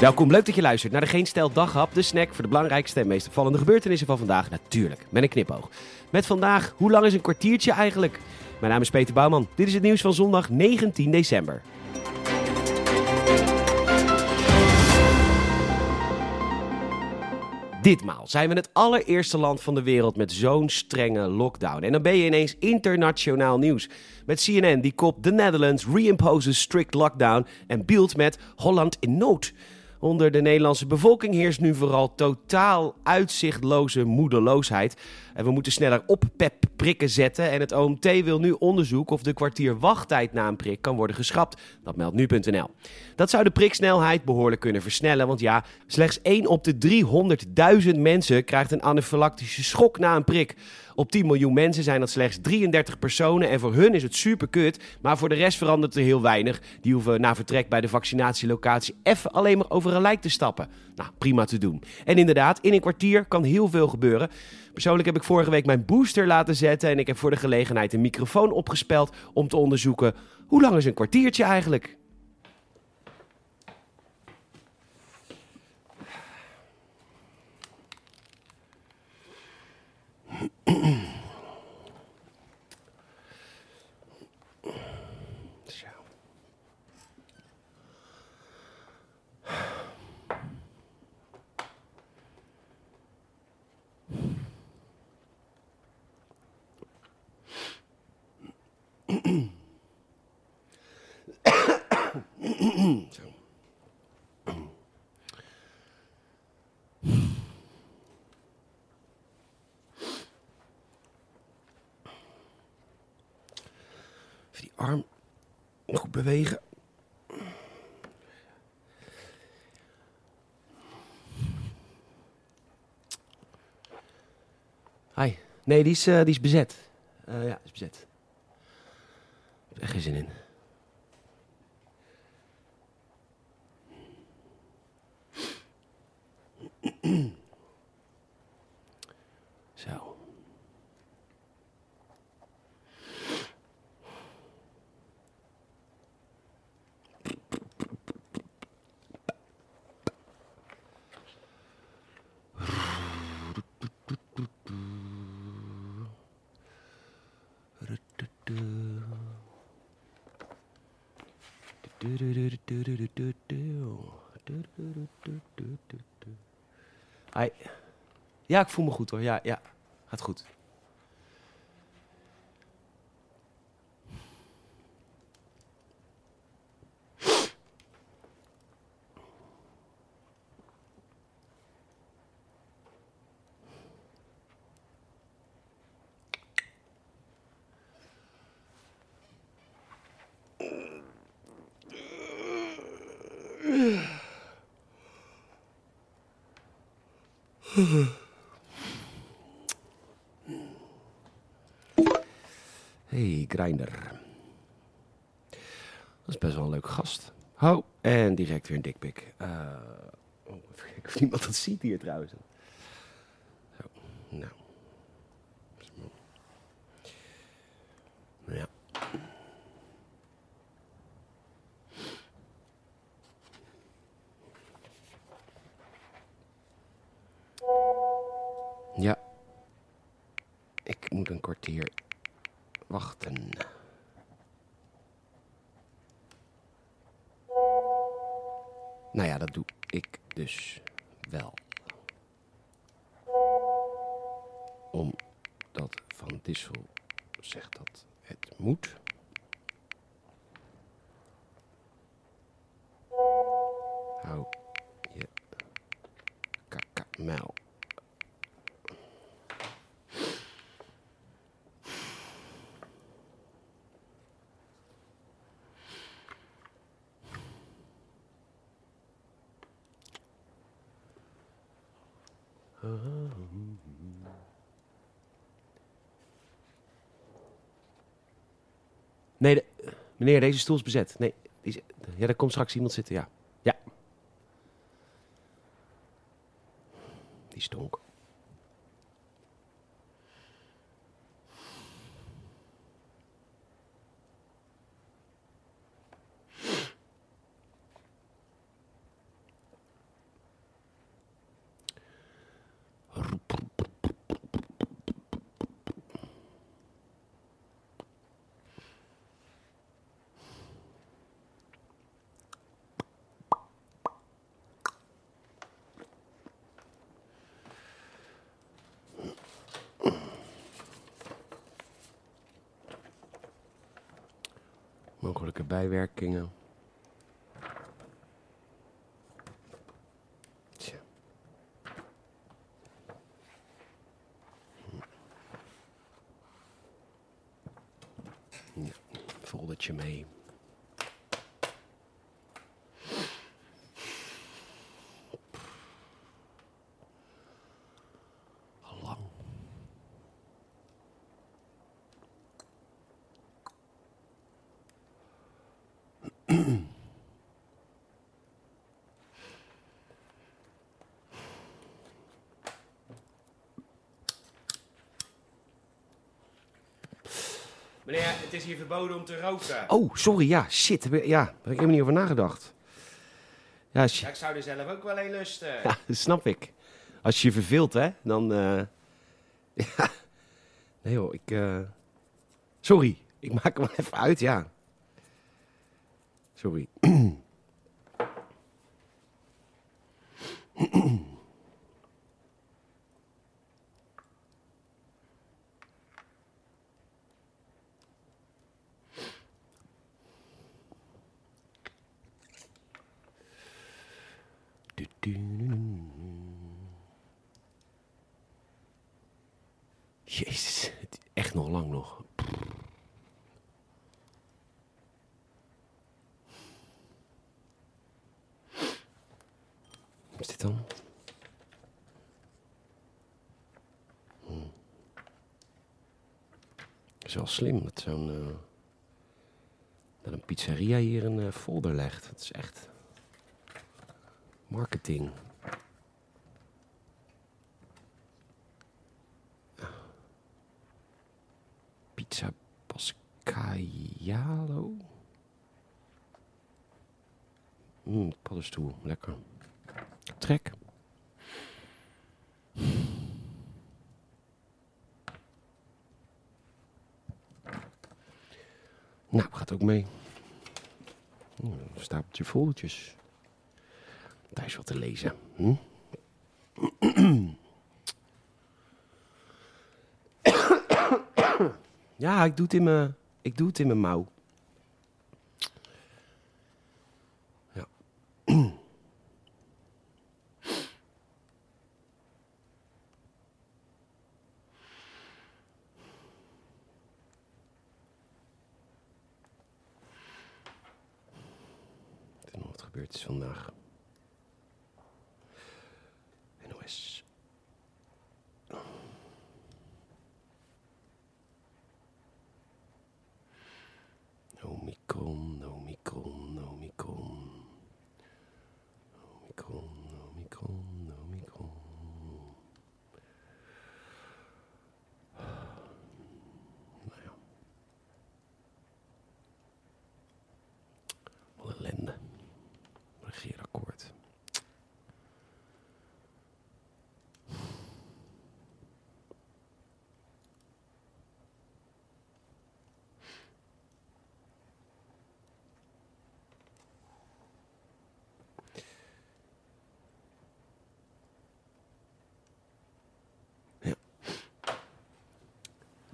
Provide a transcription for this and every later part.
Welkom, leuk dat je luistert naar de Geen Stel Daghap, de snack voor de belangrijkste en meest opvallende gebeurtenissen van vandaag. Natuurlijk, met een knipoog. Met vandaag, hoe lang is een kwartiertje eigenlijk? Mijn naam is Peter Bouwman. Dit is het nieuws van zondag 19 december. Ditmaal zijn we het allereerste land van de wereld met zo'n strenge lockdown. En dan ben je ineens internationaal nieuws. Met CNN die kop The Netherlands reimposes strict lockdown en beeld met Holland in nood. Onder de Nederlandse bevolking heerst nu vooral totaal uitzichtloze moedeloosheid. En we moeten sneller op pep prikken zetten. En het OMT wil nu onderzoeken of de kwartier wachttijd na een prik kan worden geschrapt. Dat meldt nu.nl. Dat zou de priksnelheid behoorlijk kunnen versnellen. Want ja, slechts 1 op de 300.000 mensen krijgt een anafylactische schok na een prik. Op 10 miljoen mensen zijn dat slechts 33 personen en voor hun is het super kut. Maar voor de rest verandert er heel weinig. Die hoeven na vertrek bij de vaccinatielocatie even alleen maar over een lijk te stappen. Nou, prima te doen. En inderdaad, in een kwartier kan heel veel gebeuren. Persoonlijk heb ik vorige week mijn booster laten zetten en ik heb voor de gelegenheid een microfoon opgespeld om te onderzoeken hoe lang is een kwartiertje eigenlijk. so arm goed bewegen. Hi. Nee, die is, eh, die is bezet. Eh, ja, is bezet. Ik heb er geen zin in. Zo. Hi. Ja, ik voel me goed hoor. Ja, ja. Gaat goed. Hey, Grinder. Dat is best wel een leuke gast. Ho, en direct weer een dikpik. Eh oh, even kijken of niemand dat ziet hier trouwens. Zo, nou. Moet een kwartier wachten. Nou ja, dat doe ik dus wel. Omdat Van Dissel zegt dat het moet. Hou je kakamel. Nee, meneer, deze stoel is bezet. Nee, die ja, daar komt straks iemand zitten, ja. Ja. Die stonk. Mogelijke bijwerkingen. Tja. Ja, foldertje mee. Lang. Meneer, het is hier verboden om te roken. Oh, sorry, ja, shit. Ja, daar heb ik helemaal niet over nagedacht. Ja, shit. Ja, ik zou er zelf ook wel een lusten. Ja, dat snap ik. Als je je verveelt, hè, dan... eh, ja. Nee joh, ik... eh, Sorry, ik maak hem even uit, ja. Sorry. Jezus, echt nog lang nog. Wat is dit dan? Hm. Is wel slim dat zo'n... eh, dat een pizzeria hier een eh, folder legt. Het is echt... Marketing. Pizza Pascaialo. Mmm, paddenstoel, lekker. Trek. Nou, gaat ook mee. Een stapeltje foldertjes. Daar is wat te lezen. Hm? Ja, ik doe het in mijn, ik doe het in mijn mouw. Ja. Ik weet nog wat gebeurd is vandaag. NOS. Omicron, Omicron, Omicron. Omicron, Omicron, Omicron. Nou ja. Wat ellende. Regeerakkoord.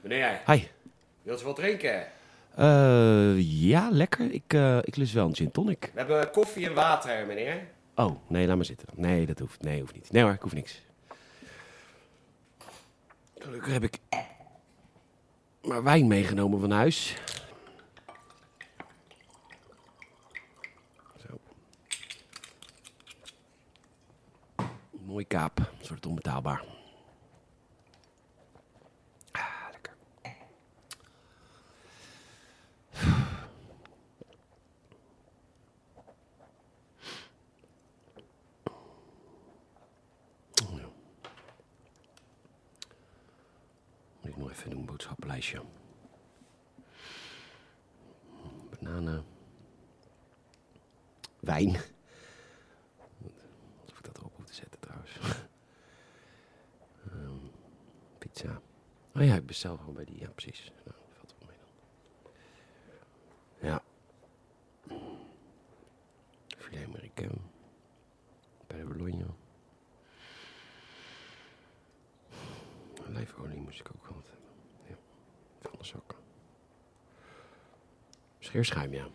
Meneer, Hi. wilt u wat drinken? Eh, ja, lekker. Ik, eh, ik lust wel een gin tonic. We hebben koffie en water, meneer. Oh, nee, laat maar zitten. Nee, dat hoeft, nee, hoeft niet. Nee hoor, ik hoef niks. Gelukkig heb ik maar wijn meegenomen van huis. Zo. Mooi kaap. Een soort onbetaalbaar. Moet ik nog even doen, boodschappenlijstje. Bananen. Wijn. Alsof ik dat erop hoef te zetten trouwens. Ehm, pizza. Oh ja, ik bestel gewoon bij die. Ja, precies. Nou, valt wel mee dan. Ja. Filet Amerikaan. Bij de Bologna. Olijfolie moest ik ook altijd hebben. Ja, de zakken. Misschien Eerst schuim, ja.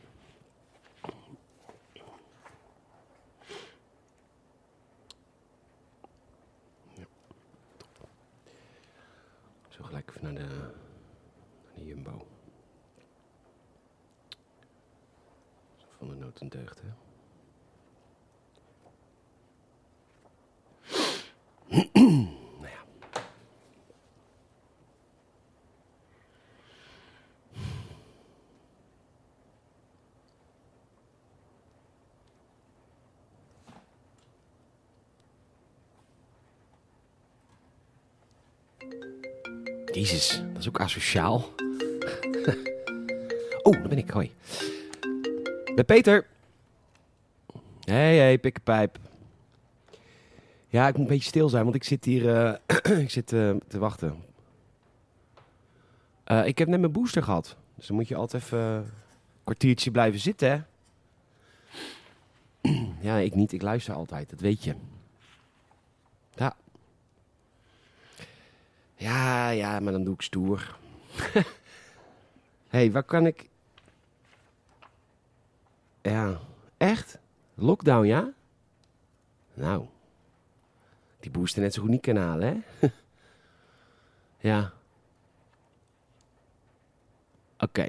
Ja. Zo gelijk even naar de, naar de Jumbo. Van de nood en deugd, hè. nou ja. Jezus, dat is ook asociaal. oh, daar ben ik. Hoi. Met Peter. Hé, hé, pikkenpijp. Ja, ik moet een beetje stil zijn, want ik zit hier eh, ik zit, eh, te wachten. Eh, ik heb net mijn booster gehad. Dus dan moet je altijd even een kwartiertje blijven zitten, ja, ik niet. Ik luister altijd, dat weet je. Ja. Ja, ja, maar dan doe ik stoer. Hé, hey, waar kan ik... Ja, echt? Lockdown, ja? Nou, die booster net zo goed niet kunnen halen, hè? ja. Oké.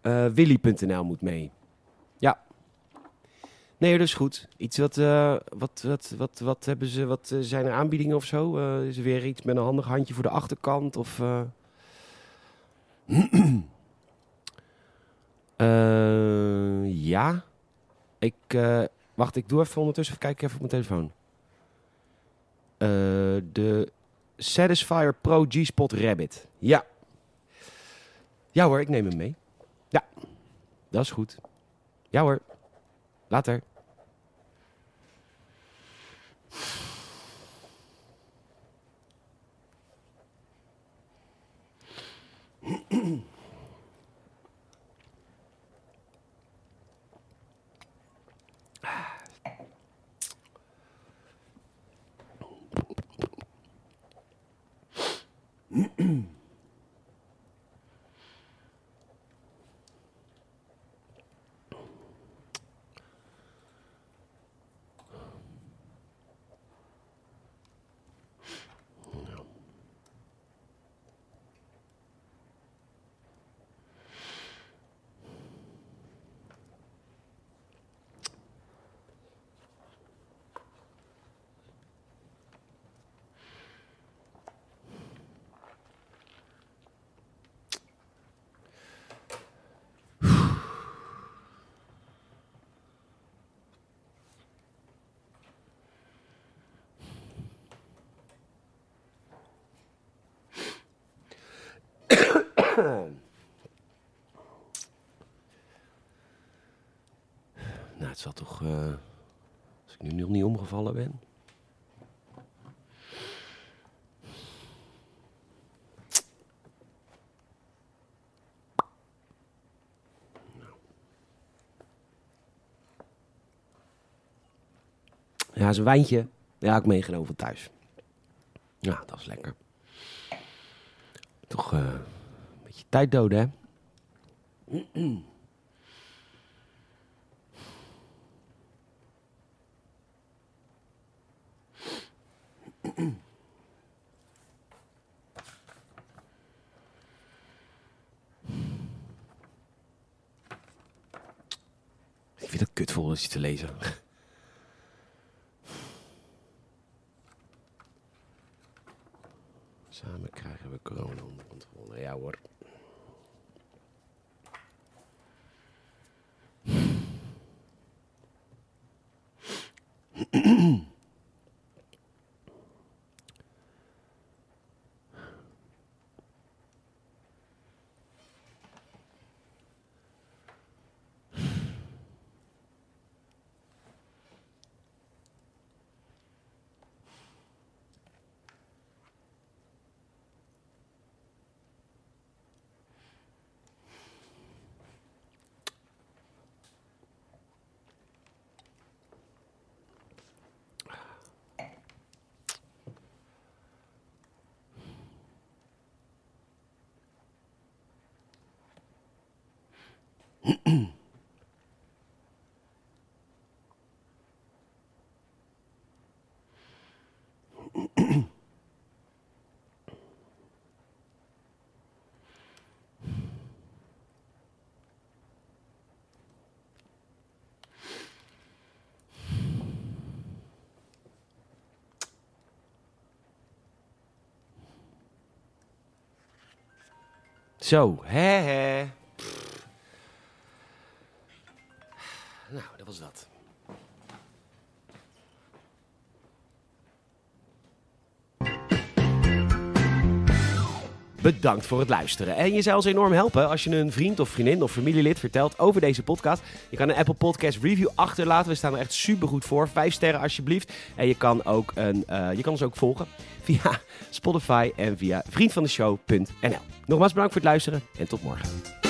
Eh, Willy.nl moet mee. Nee, dat is goed. Iets wat, eh, wat, wat, wat, wat hebben ze, wat eh, zijn er aanbiedingen of zo? Eh, is er weer iets met een handig handje voor de achterkant? Of, ja. Ik, wacht, ik doe even ondertussen kijken even op mijn telefoon. De Satisfyer Pro G-Spot Rabbit. Ja. Ja hoor, ik neem hem mee. Ja, dat is goed. Ja hoor. Later. Nou, het zal toch... eh, als ik nu nog niet omgevallen ben... Ja, is een wijntje. Ja, ik meegenomen van thuis. Ja, dat is lekker. Toch een beetje tijd doden, hè? Ik vind het kutvol om iets te lezen. Zo, hè hè. Was dat. Bedankt voor het luisteren. En je zou ons enorm helpen als je een vriend of vriendin of familielid vertelt over deze podcast. Je kan een Apple Podcast review achterlaten. We staan er echt super goed voor. Vijf sterren alsjeblieft. En je kan, ook een, eh, je kan ons ook volgen via Spotify en via vriendvandeshow.nl. Nogmaals bedankt voor het luisteren en tot morgen.